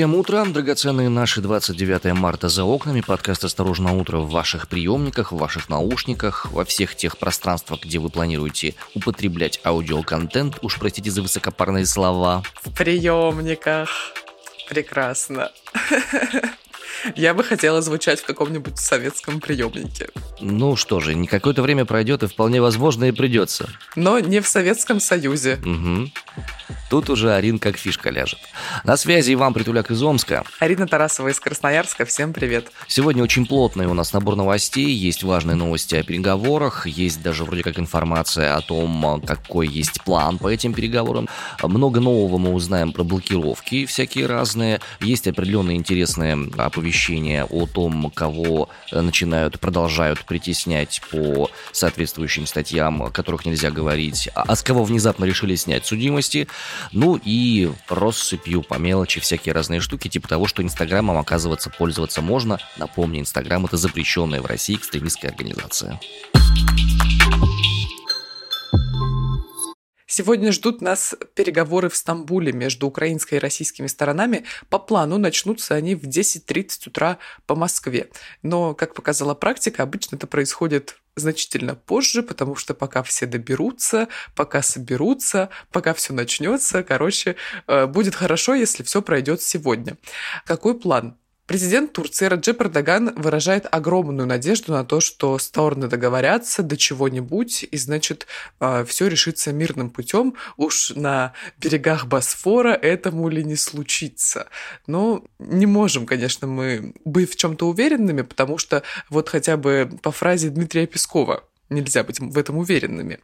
Всем утро, драгоценные наши 29 марта за окнами, подкаст «Осторожно утро» в ваших приемниках, в ваших наушниках, во всех тех пространствах, где вы планируете употреблять аудиоконтент, уж простите за высокопарные слова. В приемниках. Прекрасно. Я бы хотела звучать в каком-нибудь советском приемнике. Ну что же, не какое-то время пройдет, и вполне возможно и придется. Но не в Советском Союзе. Угу. Тут уже Арин как фишка ляжет. На связи Иван Притуляк из Омска. Арина Тарасова из Красноярска. Всем привет. Сегодня очень плотный у нас набор новостей. Есть важные новости о переговорах. Есть даже вроде как информация о том, какой есть план по этим переговорам. Много нового мы узнаем про блокировки всякие разные. Есть определенные интересные оповещения о том, кого начинают, продолжают притеснять по соответствующим статьям, о которых нельзя говорить, а с кого внезапно решили снять судимости. Ну и россыпью по мелочи всякие разные штуки, типа того, что Инстаграмом, оказывается, пользоваться можно. Напомню, Инстаграм — это запрещенная в России экстремистская организация. Сегодня ждут нас переговоры в Стамбуле между украинской и российскими сторонами. По плану начнутся они в 10.30 утра по Москве. Но, как показала практика, обычно это происходит значительно позже, потому что пока все доберутся, пока соберутся, пока все начнется, короче, э, будет хорошо, если все пройдет сегодня. Какой план? Президент Турции Раджеп Эрдоган выражает огромную надежду на то, что стороны договорятся до чего-нибудь, и, значит, а, все решится мирным путем. Уж на берегах Босфора этому ли не случится. Но не можем, конечно, мы быть в чем-то уверенными, потому что вот хотя бы по фразе Дмитрия Пескова нельзя быть в этом уверенными.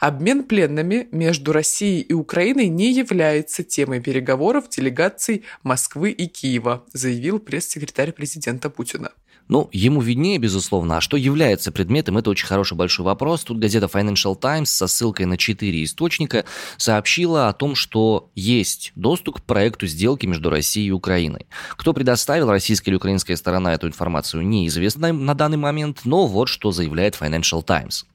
Обмен пленными между Россией и Украиной не является темой переговоров делегаций Москвы и Киева, заявил пресс-секретарь президента Путина. Ну, ему виднее, безусловно. А что является предметом, это очень хороший большой вопрос. Тут газета Financial Times со ссылкой на четыре источника сообщила о том, что есть доступ к проекту сделки между Россией и Украиной. Кто предоставил, российская или украинская сторона, эту информацию неизвестно на данный момент, но вот что заявляет Financial Times.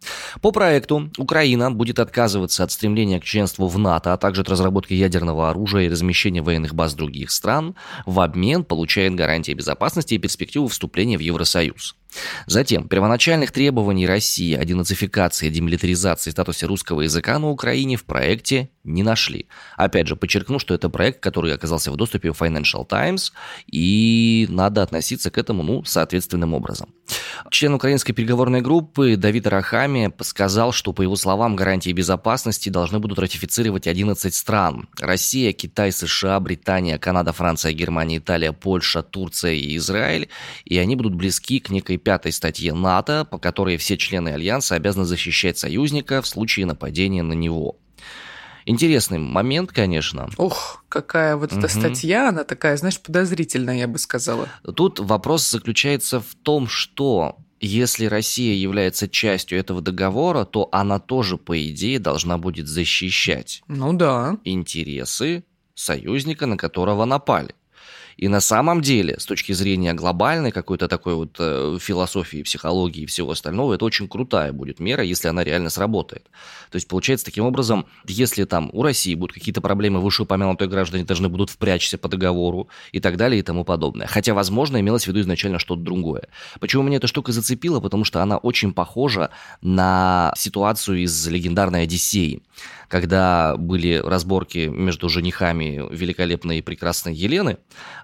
По проекту Украина будет отказываться от стремления к членству в НАТО, а также от разработки ядерного оружия и размещения военных баз других стран, в обмен получает гарантии безопасности и перспективу вступления в Евросоюз. Затем, первоначальных требований России о денацификации и демилитаризации статуса русского языка на Украине в проекте не нашли. Опять же, подчеркну, что это проект, который оказался в доступе в Financial Times, и надо относиться к этому, ну, соответственным образом. Член украинской переговорной группы Давид Рахами сказал, что, по его словам, гарантии безопасности должны будут ратифицировать 11 стран. Россия, Китай, США, Британия, Канада, Франция, Германия, Италия, Польша, Турция и Израиль. И они будут близки к некой пятой статье НАТО, по которой все члены Альянса обязаны защищать союзника в случае нападения на него. Интересный момент, конечно. Ух, какая вот эта угу. статья, она такая, знаешь, подозрительная, я бы сказала. Тут вопрос заключается в том, что если Россия является частью этого договора, то она тоже, по идее, должна будет защищать ну да. интересы союзника, на которого напали. И на самом деле, с точки зрения глобальной какой-то такой вот э, философии, психологии и всего остального, это очень крутая будет мера, если она реально сработает. То есть, получается, таким образом, если там у России будут какие-то проблемы, вышеупомянутые граждане должны будут впрячься по договору и так далее и тому подобное. Хотя, возможно, имелось в виду изначально что-то другое. Почему меня эта штука зацепила? Потому что она очень похожа на ситуацию из легендарной Одиссеи когда были разборки между женихами великолепной и прекрасной Елены,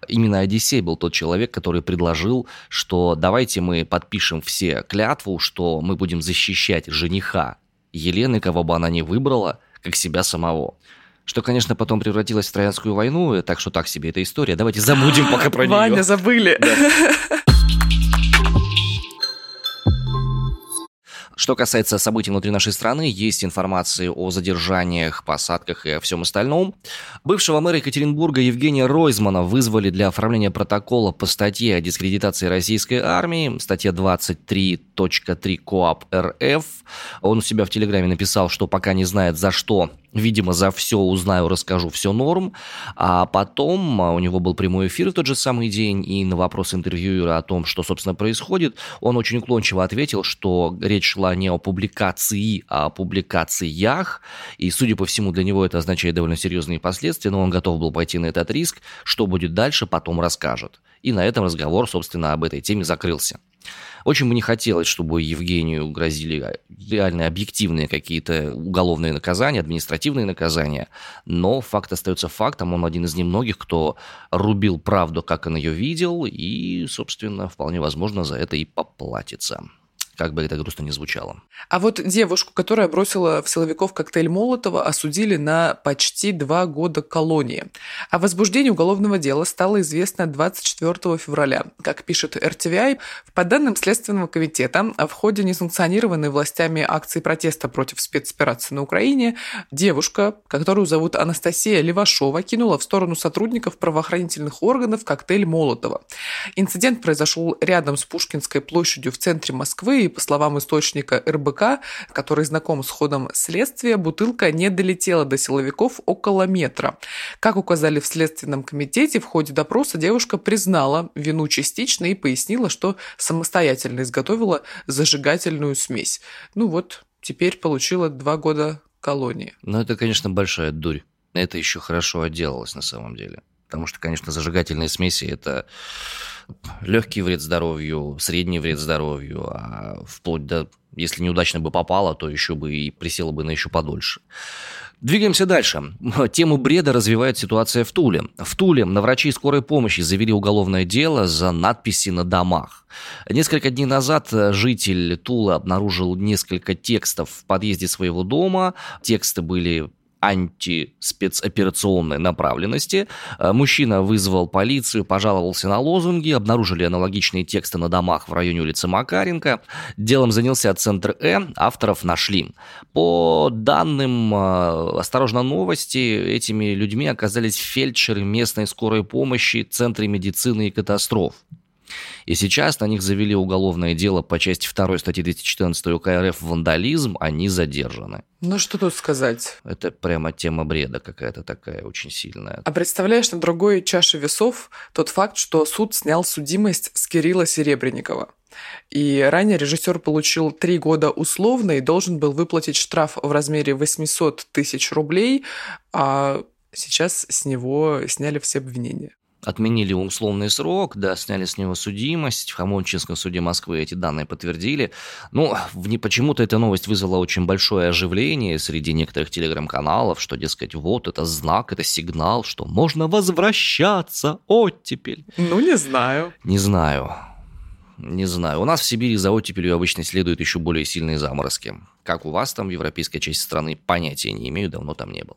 именно Одиссей был тот человек, который предложил, что давайте мы подпишем все клятву, что мы будем защищать жениха Елены, кого бы она ни выбрала, как себя самого. Что, конечно, потом превратилось в Троянскую войну, так что так себе эта история. Давайте забудем пока про нее. Ваня, забыли. Да. Что касается событий внутри нашей страны, есть информация о задержаниях, посадках и о всем остальном. Бывшего мэра Екатеринбурга Евгения Ройзмана вызвали для оформления протокола по статье о дискредитации российской армии, статья 23.3 КОАП РФ. Он у себя в Телеграме написал, что пока не знает, за что видимо, за все узнаю, расскажу, все норм. А потом а, у него был прямой эфир в тот же самый день, и на вопрос интервьюера о том, что, собственно, происходит, он очень уклончиво ответил, что речь шла не о публикации, а о публикациях, и, судя по всему, для него это означает довольно серьезные последствия, но он готов был пойти на этот риск, что будет дальше, потом расскажет. И на этом разговор, собственно, об этой теме закрылся. Очень бы не хотелось, чтобы Евгению грозили реальные объективные какие-то уголовные наказания, административные наказания, но факт остается фактом, он один из немногих, кто рубил правду, как он ее видел, и, собственно, вполне возможно, за это и поплатится как бы это грустно не звучало. А вот девушку, которая бросила в силовиков коктейль Молотова, осудили на почти два года колонии. О возбуждении уголовного дела стало известно 24 февраля. Как пишет RTVI, по данным Следственного комитета, в ходе несанкционированной властями акции протеста против спецоперации на Украине, девушка, которую зовут Анастасия Левашова, кинула в сторону сотрудников правоохранительных органов коктейль Молотова. Инцидент произошел рядом с Пушкинской площадью в центре Москвы, и по словам источника РБК, который знаком с ходом следствия, бутылка не долетела до силовиков около метра. Как указали в Следственном комитете, в ходе допроса девушка признала вину частично и пояснила, что самостоятельно изготовила зажигательную смесь. Ну вот, теперь получила два года колонии. Ну, это, конечно, большая дурь. Это еще хорошо отделалось на самом деле. Потому что, конечно, зажигательные смеси – это легкий вред здоровью, средний вред здоровью, а вплоть до, если неудачно бы попало, то еще бы и присела бы на еще подольше. Двигаемся дальше. Тему бреда развивает ситуация в Туле. В Туле на врачей скорой помощи завели уголовное дело за надписи на домах. Несколько дней назад житель Тула обнаружил несколько текстов в подъезде своего дома. Тексты были антиспецоперационной направленности. Э, мужчина вызвал полицию, пожаловался на лозунги, обнаружили аналогичные тексты на домах в районе улицы Макаренко. Делом занялся Центр Э, авторов нашли. По данным э, «Осторожно, новости», этими людьми оказались фельдшеры местной скорой помощи, Центре медицины и катастроф. И сейчас на них завели уголовное дело по части 2 статьи 214 УК РФ «Вандализм», они задержаны. Ну, что тут сказать? Это прямо тема бреда какая-то такая очень сильная. А представляешь, на другой чаше весов тот факт, что суд снял судимость с Кирилла Серебренникова. И ранее режиссер получил три года условно и должен был выплатить штраф в размере 800 тысяч рублей, а сейчас с него сняли все обвинения отменили условный срок, да, сняли с него судимость. В Хамончинском суде Москвы эти данные подтвердили. Ну, почему-то эта новость вызвала очень большое оживление среди некоторых телеграм-каналов, что, дескать, вот это знак, это сигнал, что можно возвращаться оттепель. Ну, не знаю. Не знаю. Не знаю. У нас в Сибири за оттепелью обычно следуют еще более сильные заморозки. Как у вас там в европейской части страны, понятия не имею, давно там не был.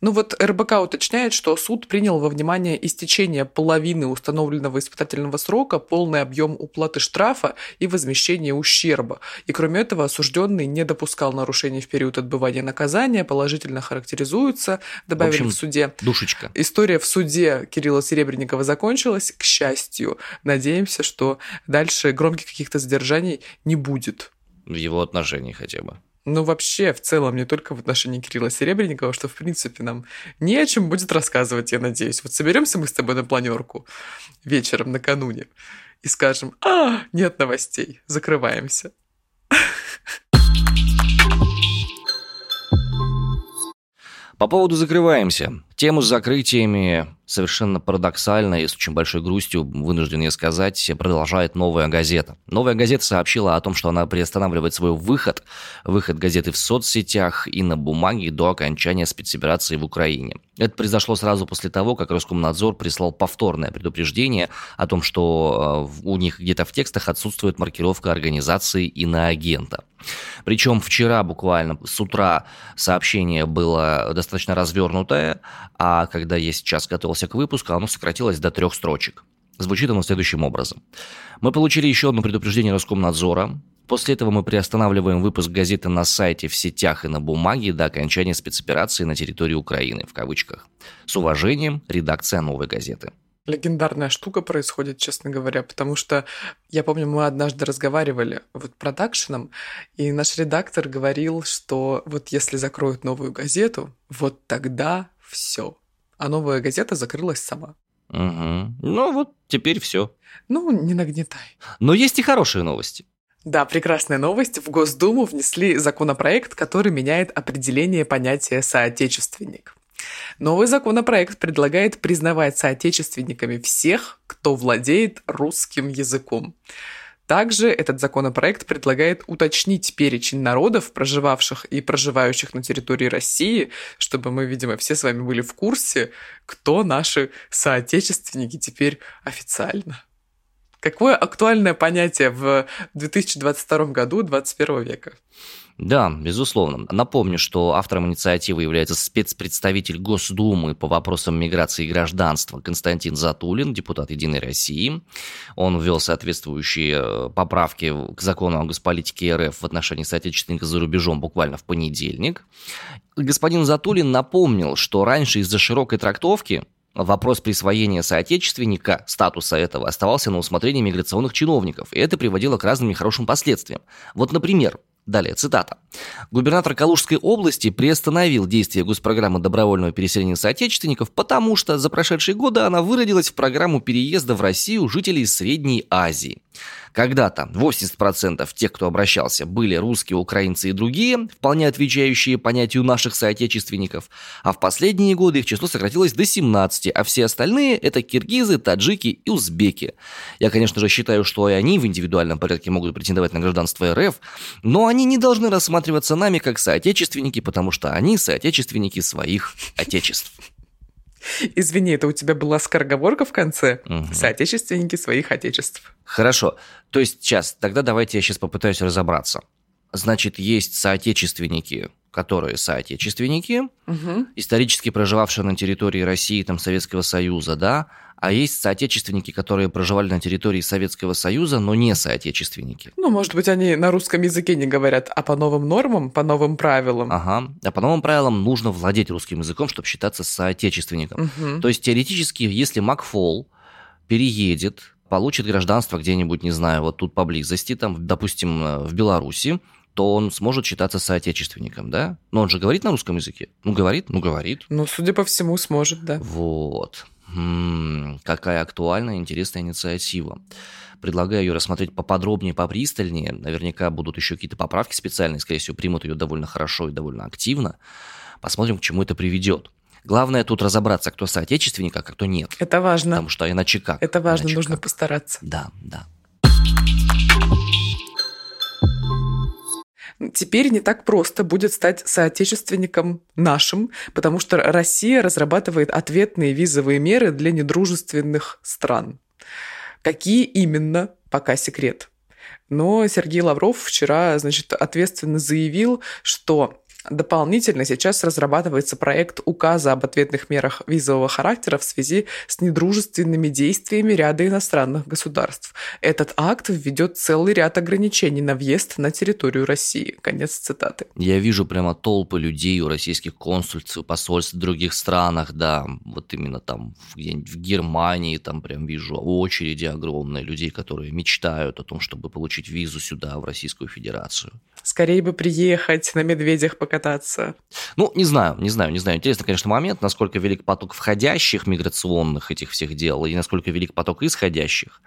Ну вот РБК уточняет, что суд принял во внимание истечение половины установленного испытательного срока, полный объем уплаты штрафа и возмещение ущерба. И кроме этого осужденный не допускал нарушений в период отбывания наказания, положительно характеризуется, добавили в, общем, в суде. Душечка. История в суде Кирилла Серебренникова закончилась, к счастью. Надеемся, что дальше громких каких-то задержаний не будет. В его отношении хотя бы. Ну, вообще, в целом, не только в отношении Кирилла Серебренникова, что, в принципе, нам не о чем будет рассказывать, я надеюсь. Вот соберемся мы с тобой на планерку вечером накануне и скажем, а, нет новостей, закрываемся. По поводу закрываемся. Тему с закрытиями совершенно парадоксально и с очень большой грустью, вынужден я сказать, продолжает «Новая газета». «Новая газета» сообщила о том, что она приостанавливает свой выход, выход газеты в соцсетях и на бумаге до окончания спецоперации в Украине. Это произошло сразу после того, как Роскомнадзор прислал повторное предупреждение о том, что э, у них где-то в текстах отсутствует маркировка организации иноагента. Причем вчера буквально с утра сообщение было достаточно развернутое, а когда я сейчас готовился к выпуску, оно сократилось до трех строчек. Звучит оно следующим образом. Мы получили еще одно предупреждение Роскомнадзора. После этого мы приостанавливаем выпуск газеты на сайте, в сетях и на бумаге до окончания спецоперации на территории Украины, в кавычках. С уважением, редакция «Новой газеты». легендарная штука происходит, честно говоря, потому что я помню, мы однажды разговаривали вот продакшеном, и наш редактор говорил, что вот если закроют новую газету, вот тогда все. А новая газета закрылась сама. Угу. Ну вот теперь все. Ну, не нагнетай. Но есть и хорошие новости. Да, прекрасная новость. В Госдуму внесли законопроект, который меняет определение понятия «соотечественник». Новый законопроект предлагает признавать соотечественниками всех, кто владеет русским языком. Также этот законопроект предлагает уточнить перечень народов, проживавших и проживающих на территории России, чтобы мы, видимо, все с вами были в курсе, кто наши соотечественники теперь официально. Какое актуальное понятие в 2022 году 21 века? Да, безусловно. Напомню, что автором инициативы является спецпредставитель Госдумы по вопросам миграции и гражданства Константин Затулин, депутат «Единой России». Он ввел соответствующие э, поправки к закону о госполитике РФ в отношении соотечественника за рубежом буквально в понедельник. Господин Затулин напомнил, что раньше из-за широкой трактовки вопрос присвоения соотечественника, статуса этого, оставался на усмотрении миграционных чиновников, и это приводило к разным нехорошим последствиям. Вот, например, Далее, цитата. Губернатор Калужской области приостановил действие госпрограммы добровольного переселения соотечественников, потому что за прошедшие годы она выродилась в программу переезда в Россию жителей Средней Азии. Когда-то 80% тех, кто обращался, были русские, украинцы и другие, вполне отвечающие понятию наших соотечественников, а в последние годы их число сократилось до 17, а все остальные – это киргизы, таджики и узбеки. Я, конечно же, считаю, что и они в индивидуальном порядке могут претендовать на гражданство РФ, но они не должны рассматриваться нами как соотечественники, потому что они соотечественники своих отечеств. Извини, это у тебя была скороговорка в конце? Угу. Соотечественники своих отечеств. Хорошо. То есть сейчас, тогда давайте я сейчас попытаюсь разобраться. Значит, есть соотечественники, которые соотечественники, угу. исторически проживавшие на территории России, там, Советского Союза, да, а есть соотечественники, которые проживали на территории Советского Союза, но не соотечественники. Ну, может быть, они на русском языке не говорят, а по новым нормам, по новым правилам. Ага, а по новым правилам нужно владеть русским языком, чтобы считаться соотечественником. Угу. То есть, теоретически, если Макфол переедет, получит гражданство где-нибудь, не знаю, вот тут поблизости, там, допустим, э, в Беларуси, то он сможет считаться соотечественником, да? Но он же говорит на русском языке. Ну, говорит, ну, говорит. Ну, судя по всему, сможет, да. Вот. М-м, какая актуальная, интересная инициатива. Предлагаю ее рассмотреть поподробнее, попристальнее. Наверняка будут еще какие-то поправки специальные. Скорее всего, примут ее довольно хорошо и довольно активно. Посмотрим, к чему это приведет. Главное тут разобраться, кто соотечественник, а кто нет. Это важно. Потому что иначе как? Это важно, иначе нужно как? постараться. Да, да. Теперь не так просто будет стать соотечественником нашим, потому что Россия разрабатывает ответные визовые меры для недружественных стран. Какие именно, пока секрет. Но Сергей Лавров вчера, значит, ответственно заявил, что Дополнительно сейчас разрабатывается проект указа об ответных мерах визового характера в связи с недружественными действиями ряда иностранных государств. Этот акт введет целый ряд ограничений на въезд на территорию России. Конец цитаты. Я вижу прямо толпы людей у российских консульств, посольств в других странах, да, вот именно там где-нибудь в Германии, там прям вижу очереди огромные людей, которые мечтают о том, чтобы получить визу сюда, в Российскую Федерацию. Скорее бы приехать на медведях пока кататься? Ну, не знаю, не знаю, не знаю. Интересный, конечно, момент, насколько велик поток входящих миграционных этих всех дел, и насколько велик поток исходящих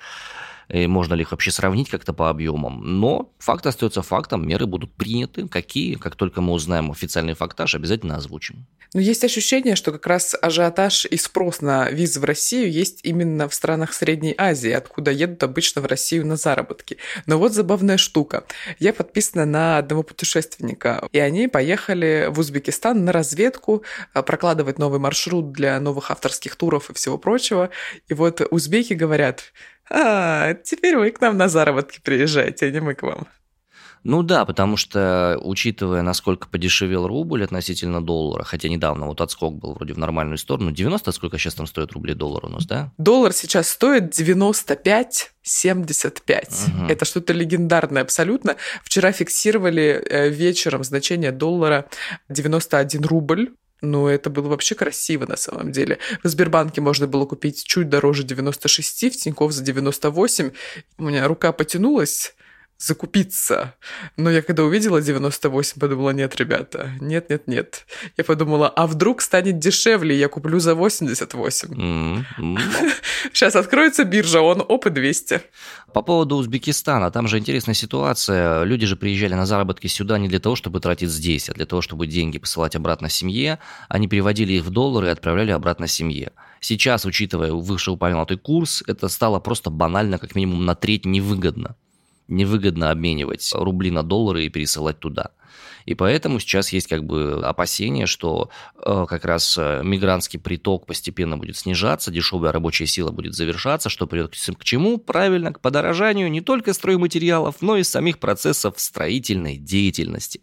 и можно ли их вообще сравнить как-то по объемам. Но факт остается фактом, меры будут приняты. Какие? Как только мы узнаем официальный фактаж, обязательно озвучим. Но есть ощущение, что как раз ажиотаж и спрос на визы в Россию есть именно в странах Средней Азии, откуда едут обычно в Россию на заработки. Но вот забавная штука. Я подписана на одного путешественника, и они поехали в Узбекистан на разведку, а, прокладывать новый маршрут для новых авторских туров и всего прочего. И вот узбеки говорят, а, теперь вы к нам на заработки приезжаете, а не мы к вам. Ну да, потому что, учитывая, насколько подешевел рубль относительно доллара, хотя недавно вот отскок был вроде в нормальную сторону, 90, сколько сейчас там стоит рубли доллар у нас, да? Доллар сейчас стоит 95 75. Угу. Это что-то легендарное абсолютно. Вчера фиксировали э, вечером значение доллара 91 рубль. Ну, это было вообще красиво на самом деле. В Сбербанке можно было купить чуть дороже 96, в Тинькофф за 98. У меня рука потянулась, закупиться. Но я когда увидела 98, подумала, нет, ребята, нет, нет, нет. Я подумала, а вдруг станет дешевле, я куплю за 88. Mm-hmm. Сейчас откроется биржа, он оп и 200. По поводу Узбекистана, там же интересная ситуация. Люди же приезжали на заработки сюда не для того, чтобы тратить здесь, а для того, чтобы деньги посылать обратно семье. Они переводили их в доллары и отправляли обратно семье. Сейчас, учитывая вышеупомянутый курс, это стало просто банально, как минимум на треть невыгодно невыгодно обменивать рубли на доллары и пересылать туда. И поэтому сейчас есть как бы опасение, что э, как раз э, мигрантский приток постепенно будет снижаться, дешевая рабочая сила будет завершаться, что придет к чему? Правильно, к подорожанию не только стройматериалов, но и самих процессов строительной деятельности.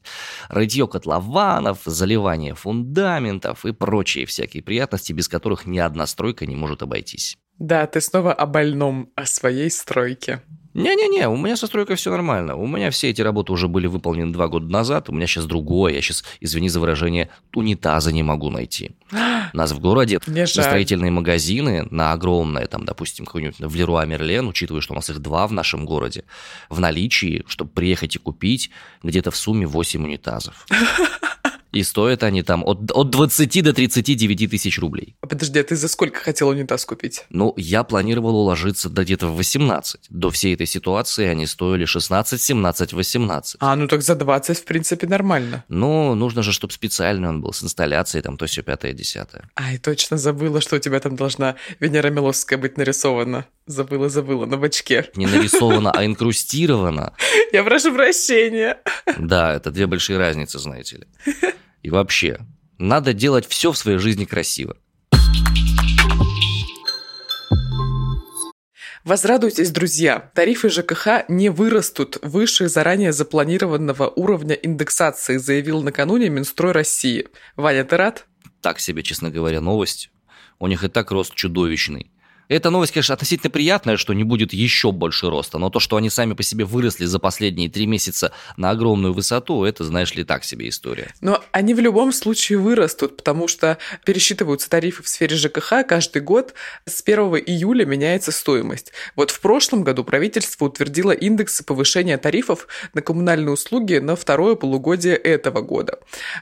Рытье котлованов, заливание фундаментов и прочие всякие приятности, без которых ни одна стройка не может обойтись. Да, ты снова о больном, о своей стройке. Не-не-не, у меня со стройкой все нормально. У меня все эти работы уже были выполнены два года назад. У меня сейчас другое. Я сейчас, извини за выражение, унитаза не могу найти. У нас в городе Мне на строительные магазины, на огромное, там, допустим, какой-нибудь в Леруа Мерлен, учитывая, что у нас их два в нашем городе, в наличии, чтобы приехать и купить, где-то в сумме 8 унитазов. И стоят они там от, от 20 до 39 тысяч рублей. Подожди, а ты за сколько хотел унитаз купить? Ну, я планировал уложиться до где-то в 18. До всей этой ситуации они стоили 16, 17, 18. А, ну так за 20, в принципе, нормально. Ну, нужно же, чтобы специальный он был, с инсталляцией, там, то все пятое, десятое. Ай, точно забыла, что у тебя там должна Венера Милосская быть нарисована. Забыла, забыла, на бачке. Не нарисована, а инкрустирована. Я прошу прощения. Да, это две большие разницы, знаете ли. И вообще, надо делать все в своей жизни красиво. Возрадуйтесь, друзья, тарифы ЖКХ не вырастут выше заранее запланированного уровня индексации, заявил накануне Минстрой России. Ваня, ты рад? Так себе, честно говоря, новость. У них и так рост чудовищный. Эта новость, конечно, относительно приятная, что не будет еще больше роста, но то, что они сами по себе выросли за последние три месяца на огромную высоту, это, знаешь ли, так себе история. Но они в любом случае вырастут, потому что пересчитываются тарифы в сфере ЖКХ каждый год. С 1 июля меняется стоимость. Вот в прошлом году правительство утвердило индексы повышения тарифов на коммунальные услуги на второе полугодие этого года.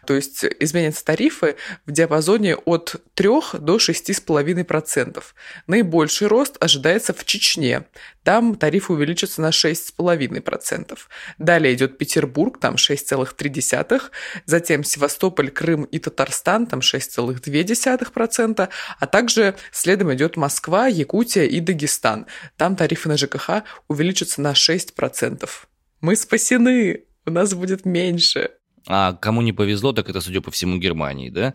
То есть изменятся тарифы в диапазоне от 3 до 6,5%. Наиболее Больший рост ожидается в Чечне. Там тарифы увеличатся на 6,5%. Далее идет Петербург, там 6,3%. Затем Севастополь, Крым и Татарстан, там 6,2%. А также следом идет Москва, Якутия и Дагестан. Там тарифы на ЖКХ увеличатся на 6%. Мы спасены! У нас будет меньше. А кому не повезло, так это, судя по всему, Германии, да?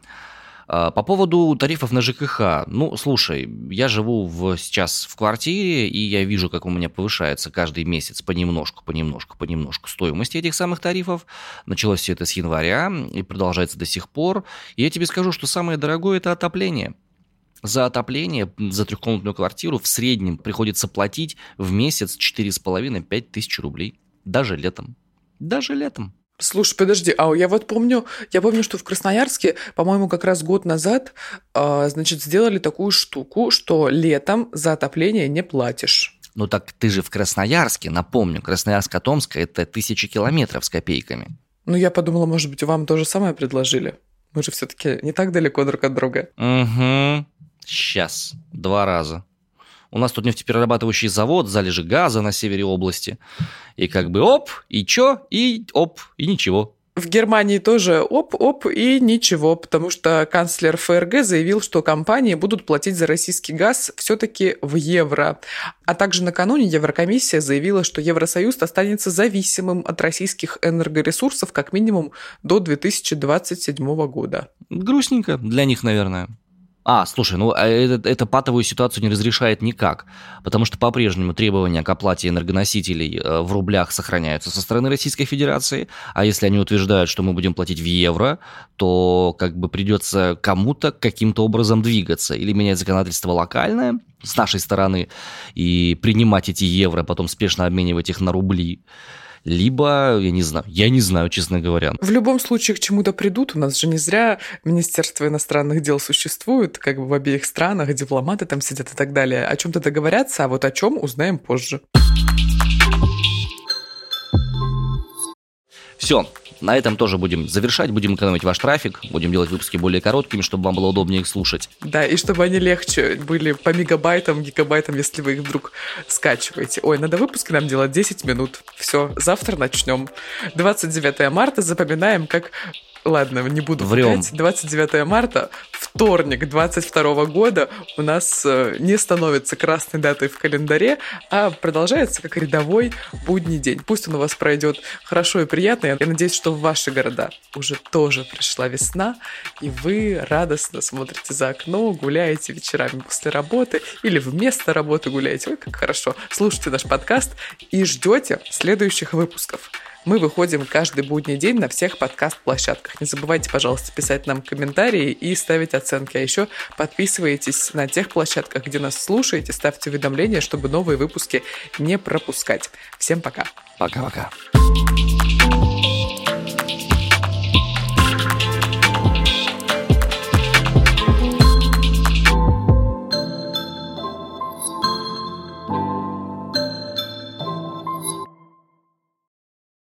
А, по поводу тарифов на ЖКХ. Ну, слушай, я живу в, сейчас в квартире, и я вижу, как у меня повышается каждый месяц понемножку, понемножку, понемножку стоимость этих самых тарифов. Началось все это с января и продолжается до сих пор. И я тебе скажу, что самое дорогое – это отопление. За отопление, за трехкомнатную квартиру в среднем приходится платить в месяц 4,5-5 тысяч рублей. Даже летом. Даже летом. Слушай, подожди, а я вот помню, я помню, что в Красноярске, по-моему, как раз год назад, э, значит, сделали такую штуку, что летом за отопление не платишь. Ну так ты же в Красноярске, напомню, Красноярск-Томск – это тысячи километров с копейками. Ну я подумала, может быть, вам то же самое предложили. Мы же все-таки не так далеко друг от друга. Угу. Сейчас. Два раза. У нас тут нефтеперерабатывающий завод, залежи газа на севере области. И как бы оп, и чё, и оп, и ничего. В Германии тоже оп-оп и ничего, потому что канцлер ФРГ заявил, что компании будут платить за российский газ все-таки в евро. А также накануне Еврокомиссия заявила, что Евросоюз останется зависимым от российских энергоресурсов как минимум до 2027 года. Грустненько для них, наверное. А, слушай, ну это, это патовую ситуацию не разрешает никак, потому что по-прежнему требования к оплате энергоносителей э, в рублях сохраняются со стороны Российской Федерации, а если они утверждают, что мы будем платить в евро, то как бы придется кому-то каким-то образом двигаться или менять законодательство локальное с нашей стороны и принимать эти евро, потом спешно обменивать их на рубли, либо, я не знаю, я не знаю, честно говоря. В любом случае к чему-то придут. У нас же не зря Министерство иностранных дел существует, как бы в обеих странах, дипломаты там сидят и так далее. О чем-то договорятся, а вот о чем узнаем позже. Все, на этом тоже будем завершать, будем экономить ваш трафик, будем делать выпуски более короткими, чтобы вам было удобнее их слушать. Да, и чтобы они легче были по мегабайтам, гигабайтам, если вы их вдруг скачиваете. Ой, надо выпуски нам делать 10 минут. Все, завтра начнем. 29 марта запоминаем как Ладно, не буду Врем. 29 марта, вторник 22 года у нас э, не становится красной датой в календаре, а продолжается как рядовой будний день. Пусть он у вас пройдет хорошо и приятно. Я надеюсь, что в ваши города уже тоже пришла весна, и вы радостно смотрите за окно, гуляете вечерами после работы или вместо работы гуляете. Ой, как хорошо. Слушайте наш подкаст и ждете следующих выпусков. Мы выходим каждый будний день на всех подкаст-площадках. Не забывайте, пожалуйста, писать нам комментарии и ставить оценки. А еще подписывайтесь на тех площадках, где нас слушаете, ставьте уведомления, чтобы новые выпуски не пропускать. Всем пока. Пока-пока.